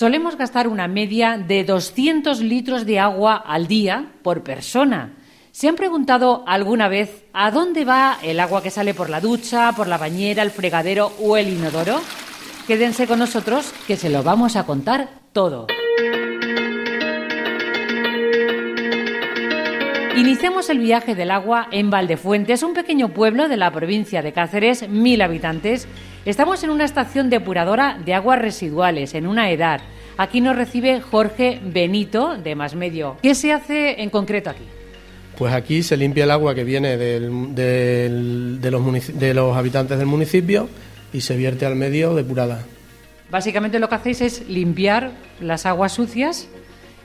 Solemos gastar una media de 200 litros de agua al día por persona. ¿Se han preguntado alguna vez a dónde va el agua que sale por la ducha, por la bañera, el fregadero o el inodoro? Quédense con nosotros que se lo vamos a contar todo. Iniciamos el viaje del agua en Valdefuentes, un pequeño pueblo de la provincia de Cáceres, mil habitantes. Estamos en una estación depuradora de aguas residuales, en una edad. Aquí nos recibe Jorge Benito, de Más Medio. ¿Qué se hace en concreto aquí? Pues aquí se limpia el agua que viene de, los de los habitantes del municipio y se vierte al medio depurada. Básicamente lo que hacéis es limpiar las aguas sucias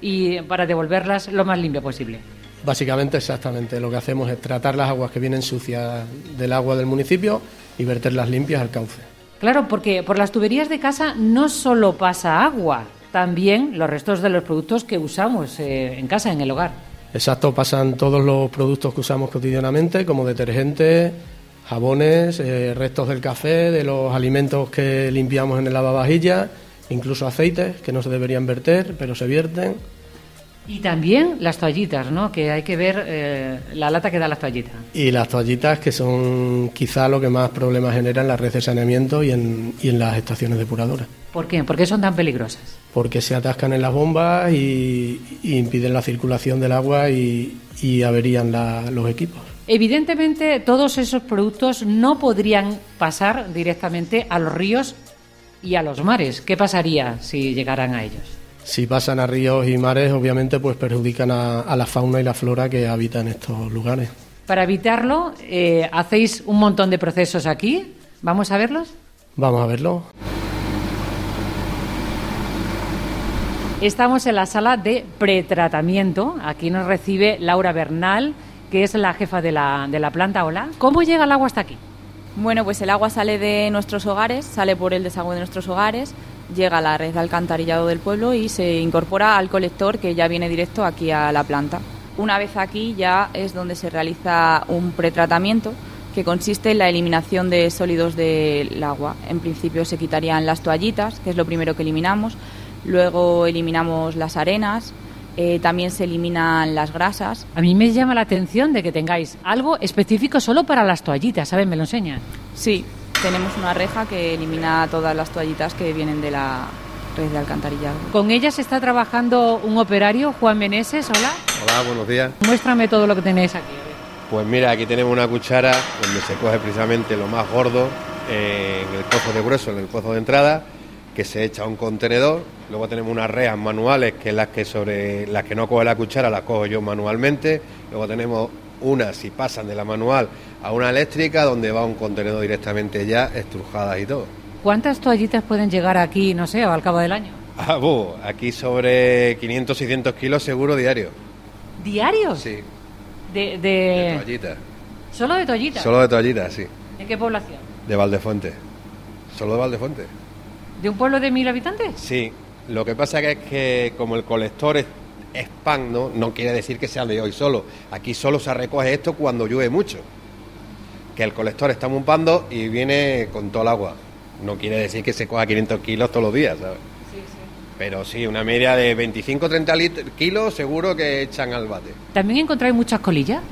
y para devolverlas lo más limpio posible. Básicamente, exactamente. Lo que hacemos es tratar las aguas que vienen sucias del agua del municipio y verterlas limpias al cauce. Claro, porque por las tuberías de casa no solo pasa agua, también los restos de los productos que usamos eh, en casa, en el hogar. Exacto, pasan todos los productos que usamos cotidianamente, como detergentes, jabones, eh, restos del café, de los alimentos que limpiamos en el lavavajillas, incluso aceites que no se deberían verter, pero se vierten. Y también las toallitas, ¿no? Que hay que ver eh, la lata que da las toallitas. Y las toallitas que son quizá lo que más problemas genera en la red de saneamiento y en, y en las estaciones depuradoras. ¿Por qué? ¿Por qué son tan peligrosas? Porque se atascan en las bombas y, impiden la circulación del agua y, averían los equipos. Evidentemente, todos esos productos no podrían pasar directamente a los ríos y a los mares. ¿Qué pasaría si llegaran a ellos? Si pasan a ríos y mares, obviamente pues perjudican a, la fauna y la flora que habitan estos lugares. Para evitarlo, eh, hacéis un montón de procesos aquí. ¿Vamos a verlos? Vamos a verlo. Estamos en la sala de pretratamiento. Aquí nos recibe Laura Bernal, que es la jefa de la, de la planta. Hola. ¿Cómo llega el agua hasta aquí? Bueno, pues el agua sale de nuestros hogares, sale por el desagüe de nuestros hogares, llega a la red de alcantarillado del pueblo y se incorpora al colector que ya viene directo aquí a la planta. Una vez aquí ya es donde se realiza un pretratamiento que consiste en la eliminación de sólidos del agua. En principio se quitarían las toallitas, que es lo primero que eliminamos, luego eliminamos las arenas, eh, también se eliminan las grasas. A mí me llama la atención de que tengáis algo específico solo para las toallitas, ¿saben? ¿Me lo enseñan? Sí, tenemos una reja que elimina todas las toallitas que vienen de la red de alcantarillado. Con ellas está trabajando un operario, Juan Meneses, hola. Hola, buenos días. Muéstrame todo lo que tenéis aquí. Pues mira, aquí tenemos una cuchara donde se coge precisamente lo más gordo eh, en el pozo de grueso, en el pozo de entrada, que se echa a un contenedor. Luego tenemos unas rejas manuales, que es las que sobre las que no coge la cuchara, las cojo yo manualmente. Luego tenemos unas, si pasan de la manual a una eléctrica, donde va un contenedor directamente ya estrujadas y todo. ¿Cuántas toallitas pueden llegar aquí, no sé, al cabo del año? Ah, aquí sobre 500, 600 kilos seguro diario. ¿Diarios? Sí. De, de... toallitas. ¿Solo de toallitas? Solo de toallitas, sí. ¿De qué población? De Valdefuente. Solo de Valdefuente. ¿De un pueblo de mil habitantes? Sí. Lo que pasa es que como el colector es spam, ¿no? no quiere decir que sea de hoy solo. Aquí solo se recoge esto cuando llueve mucho. Que el colector está mumpando y viene con todo el agua. No quiere decir que se coja 500 kilos todos los días, ¿sabes? Sí, sí. Pero sí, una media de 25-30 kilos seguro que echan al bate. ¿También encontráis muchas colillas?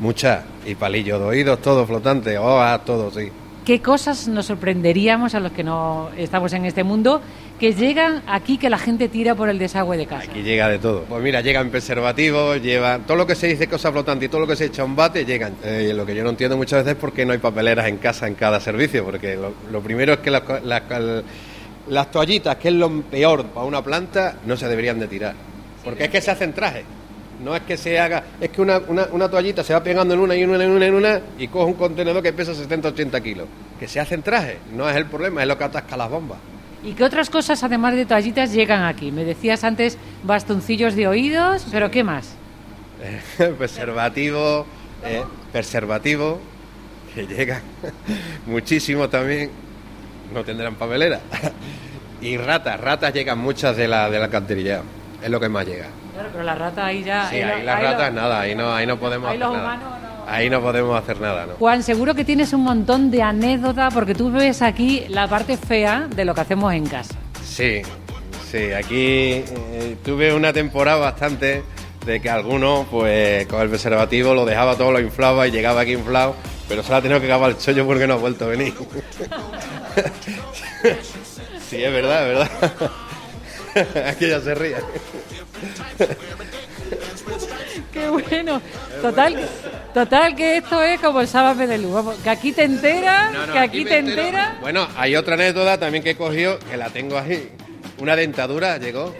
Muchas. Y palillos de oídos, todo flotante, hojas, todo, sí. ¿Qué cosas nos sorprenderíamos a los que no estamos en este mundo que llegan aquí que la gente tira por el desagüe de casa? Aquí llega de todo. Pues mira, llegan preservativos, llevan todo lo que se dice cosas flotantes y todo lo que se echa un bate, llegan. Eh, lo que yo no entiendo muchas veces es por qué no hay papeleras en casa en cada servicio, porque lo, primero es que las, toallitas, que es lo peor para una planta, no se deberían de tirar. Porque es que se hacen trajes. No es que se haga, es que una, una, toallita se va pegando en una y en una, en una, en una, y coge un contenedor que pesa 70-80 kilos. Que se hacen trajes, no es el problema, es lo que atasca las bombas. ¿Y qué otras cosas, además de toallitas, llegan aquí? Me decías antes bastoncillos de oídos, pero ¿qué más? preservativo, eh, preservativo, que llegan muchísimo también, no tendrán papelera. y ratas, ratas llegan muchas de la, de la canterilla, es lo que más llega. Claro, pero la rata ahí ya... Sí, ahí, las ratas nada, ahí no, ahí no podemos hacer nada. Ahí no podemos hacer nada, ¿no? Juan, seguro que tienes un montón de anécdotas porque tú ves aquí la parte fea de lo que hacemos en casa. Sí, Sí, aquí eh, tuve una temporada bastante de que alguno, pues con el preservativo lo dejaba todo, lo inflaba y llegaba aquí inflado, pero se la ha tenido que acabar el chollo porque no ha vuelto a venir. sí, es verdad, es verdad. aquí ya se ríe. Qué bueno. Total, total que esto es como el sábado de luz. Vamos, que aquí te enteras, No, no, que aquí te enteras. Bueno, hay otra anécdota también que he cogido, que la tengo ahí. Una dentadura llegó.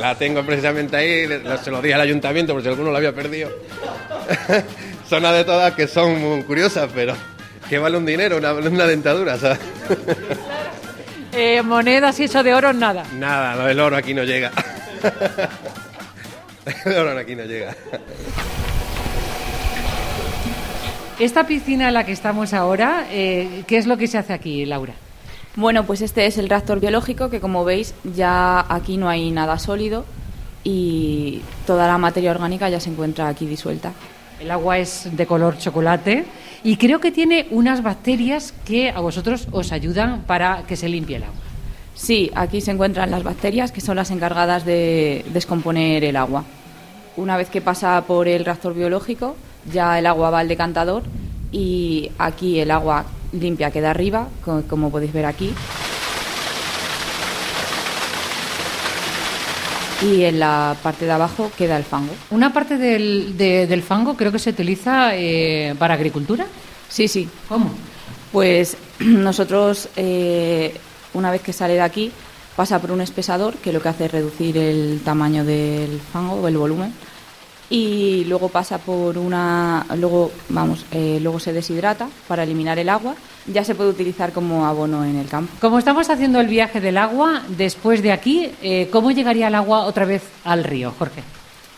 La tengo precisamente ahí, se lo dije al ayuntamiento por si alguno la había perdido. son de todas que son muy curiosas, pero que vale un dinero, una, una dentadura, ¿sabes? Eh, monedas y eso de oro, nada. Nada, lo del oro aquí no llega. el oro aquí no llega. Esta piscina en la que estamos ahora, eh, ¿qué es lo que se hace aquí, Laura? Bueno, pues este es el reactor biológico que como veis ya aquí no hay nada sólido y toda la materia orgánica ya se encuentra aquí disuelta. El agua es de color chocolate y creo que tiene unas bacterias que a vosotros os ayudan para que se limpie el agua. Sí, aquí se encuentran las bacterias que son las encargadas de descomponer el agua. Una vez que pasa por el reactor biológico, ya el agua va al decantador y aquí el agua limpia queda arriba, co- como podéis ver aquí. Y en la parte de abajo queda el fango. Una parte del, de- del fango creo que se utiliza eh, para agricultura. Sí, sí, ¿Cómo? Pues nosotros, eh, una vez que sale de aquí, pasa por un espesador que lo que hace es reducir el tamaño del fango o el volumen y luego pasa por una, luego vamos, eh, luego se deshidrata para eliminar el agua. Ya se puede utilizar como abono en el campo. Como estamos haciendo el viaje del agua, después de aquí, eh, ¿cómo llegaría el agua otra vez al río, Jorge?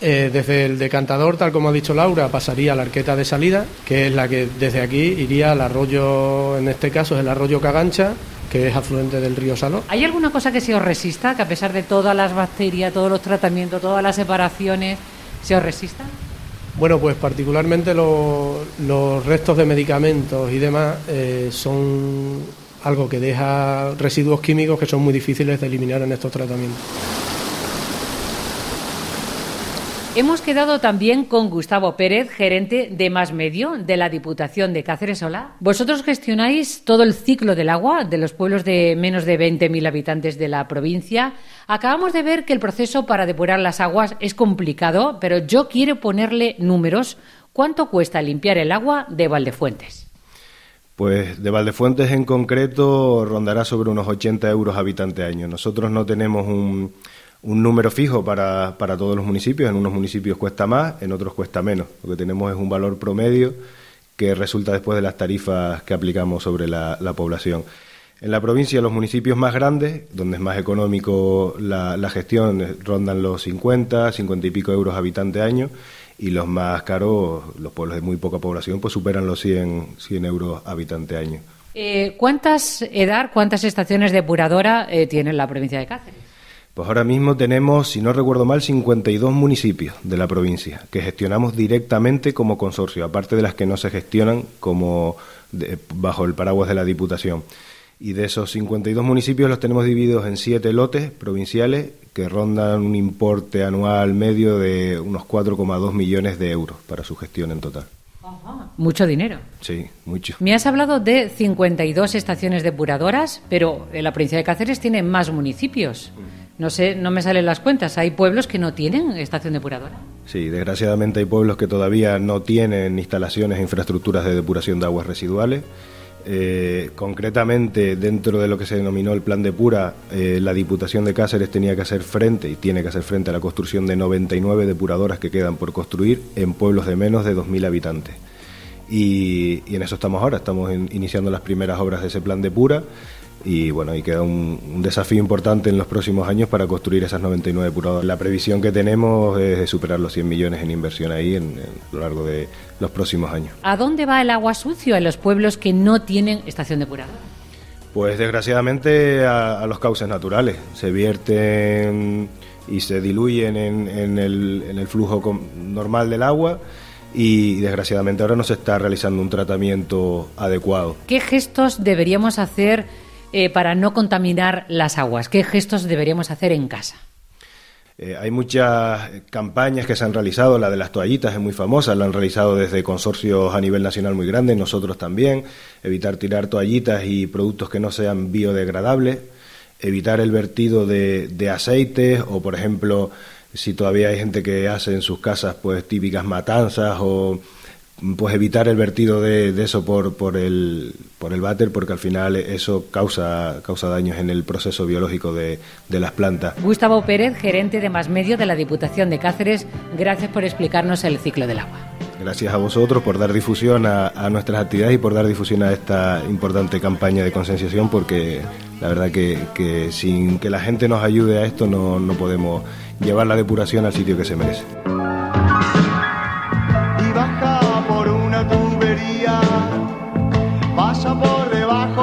Eh, desde el decantador, tal como ha dicho Laura, pasaría a la arqueta de salida, que es la que desde aquí iría al arroyo, en este caso es el arroyo Cagancha, que es afluente del río Saló. ¿Hay alguna cosa que se os resista, que a pesar de todas las bacterias, todos los tratamientos, todas las separaciones, se os resista? Bueno, pues particularmente los, los restos de medicamentos y demás eh, son algo que deja residuos químicos que son muy difíciles de eliminar en estos tratamientos. Hemos quedado también con Gustavo Pérez, gerente de Más Medio de la Diputación de Cáceres Sola. Vosotros gestionáis todo el ciclo del agua de los pueblos de menos de 20.000 habitantes de la provincia. Acabamos de ver que el proceso para depurar las aguas es complicado, pero yo quiero ponerle números. ¿Cuánto cuesta limpiar el agua de Valdefuentes? Pues de Valdefuentes en concreto rondará sobre unos 80 euros habitante año. Nosotros no tenemos un, un número fijo para, para todos los municipios. En unos municipios cuesta más, en otros cuesta menos. Lo que tenemos es un valor promedio que resulta después de las tarifas que aplicamos sobre la, la población. En la provincia, los municipios más grandes, donde es más económico la, gestión, eh, rondan los 50, 50 y pico euros habitante año, y los más caros, los pueblos de muy poca población, pues superan los 100, 100 euros habitante año. Eh, ¿Cuántas EDAR, cuántas estaciones depuradora eh, tiene la provincia de Cáceres? Pues ahora mismo tenemos, si no recuerdo mal, 52 municipios de la provincia que gestionamos directamente como consorcio, aparte de las que no se gestionan como de- bajo el paraguas de la Diputación. Y de esos 52 municipios los tenemos divididos en siete lotes provinciales que rondan un importe anual medio de unos 4,2 millones de euros para su gestión en total. Mucho dinero. Sí, mucho. Me has hablado de 52 estaciones depuradoras, pero en la provincia de Cáceres tiene más municipios. No sé, no me salen las cuentas. Hay pueblos que no tienen estación depuradora. Sí, desgraciadamente hay pueblos que todavía no tienen instalaciones e infraestructuras de depuración de aguas residuales. Eh, concretamente, dentro de lo que se denominó el plan de Pura, eh, la Diputación de Cáceres tenía que hacer frente y tiene que hacer frente a la construcción de 99 depuradoras que quedan por construir en pueblos de menos de 2.000 habitantes. Y, en eso estamos ahora, estamos in- iniciando las primeras obras de ese plan de Pura y bueno, ahí queda un, un desafío importante en los próximos años para construir esas 99 depuradoras. La previsión que tenemos es de superar los 100 millones en inversión ahí en, en- a lo largo de los próximos años. ¿A dónde va el agua sucio en los pueblos que no tienen estación depuradora? Pues desgraciadamente a, a los cauces naturales. Se vierten y se diluyen en, en el, flujo normal del agua y desgraciadamente ahora no se está realizando un tratamiento adecuado. ¿Qué gestos deberíamos hacer eh, para no contaminar las aguas? ¿Qué gestos deberíamos hacer en casa? Eh, hay muchas campañas que se han realizado, la de las toallitas es muy famosa, la han realizado desde consorcios a nivel nacional muy grandes, nosotros también, evitar tirar toallitas y productos que no sean biodegradables, evitar el vertido de, de aceites o, por ejemplo, si todavía hay gente que hace en sus casas pues típicas matanzas o pues evitar el vertido de, eso por, por, el, por el váter porque al final eso causa, causa daños en el proceso biológico de, de las plantas. Gustavo Pérez, gerente de Más Medio de la Diputación de Cáceres, gracias por explicarnos el ciclo del agua. Gracias a vosotros por dar difusión a, a, nuestras actividades y por dar difusión a esta importante campaña de concienciación, porque la verdad que, que, sin que la gente nos ayude a esto no, no podemos llevar la depuración al sitio que se merece. Pasa por debajo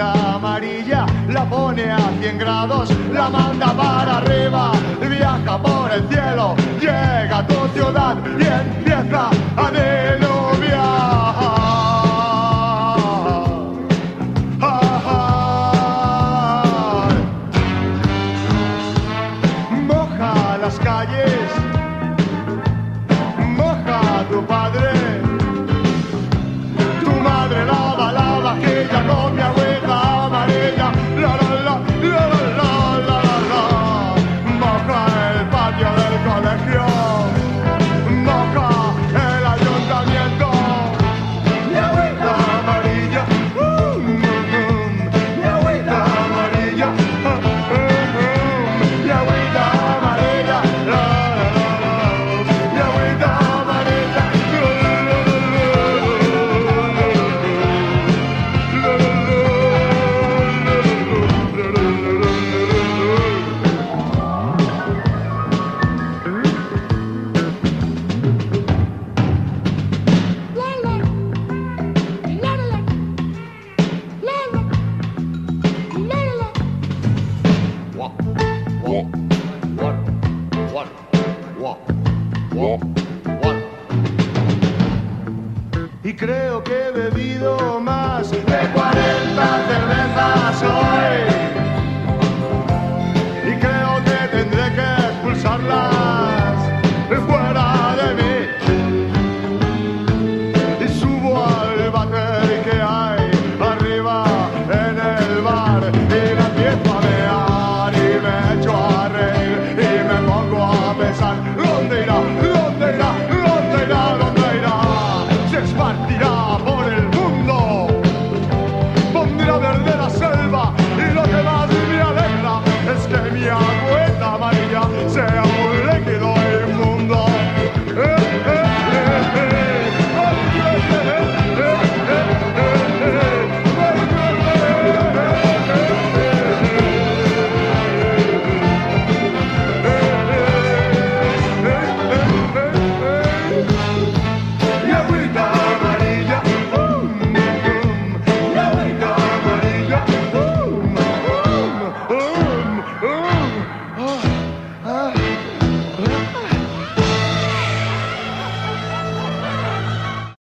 agüita amarilla, la pone a 100 grados, la manda para arriba, viaja por el cielo, llega a tu ciudad y empieza a diluviar. Moja las calles,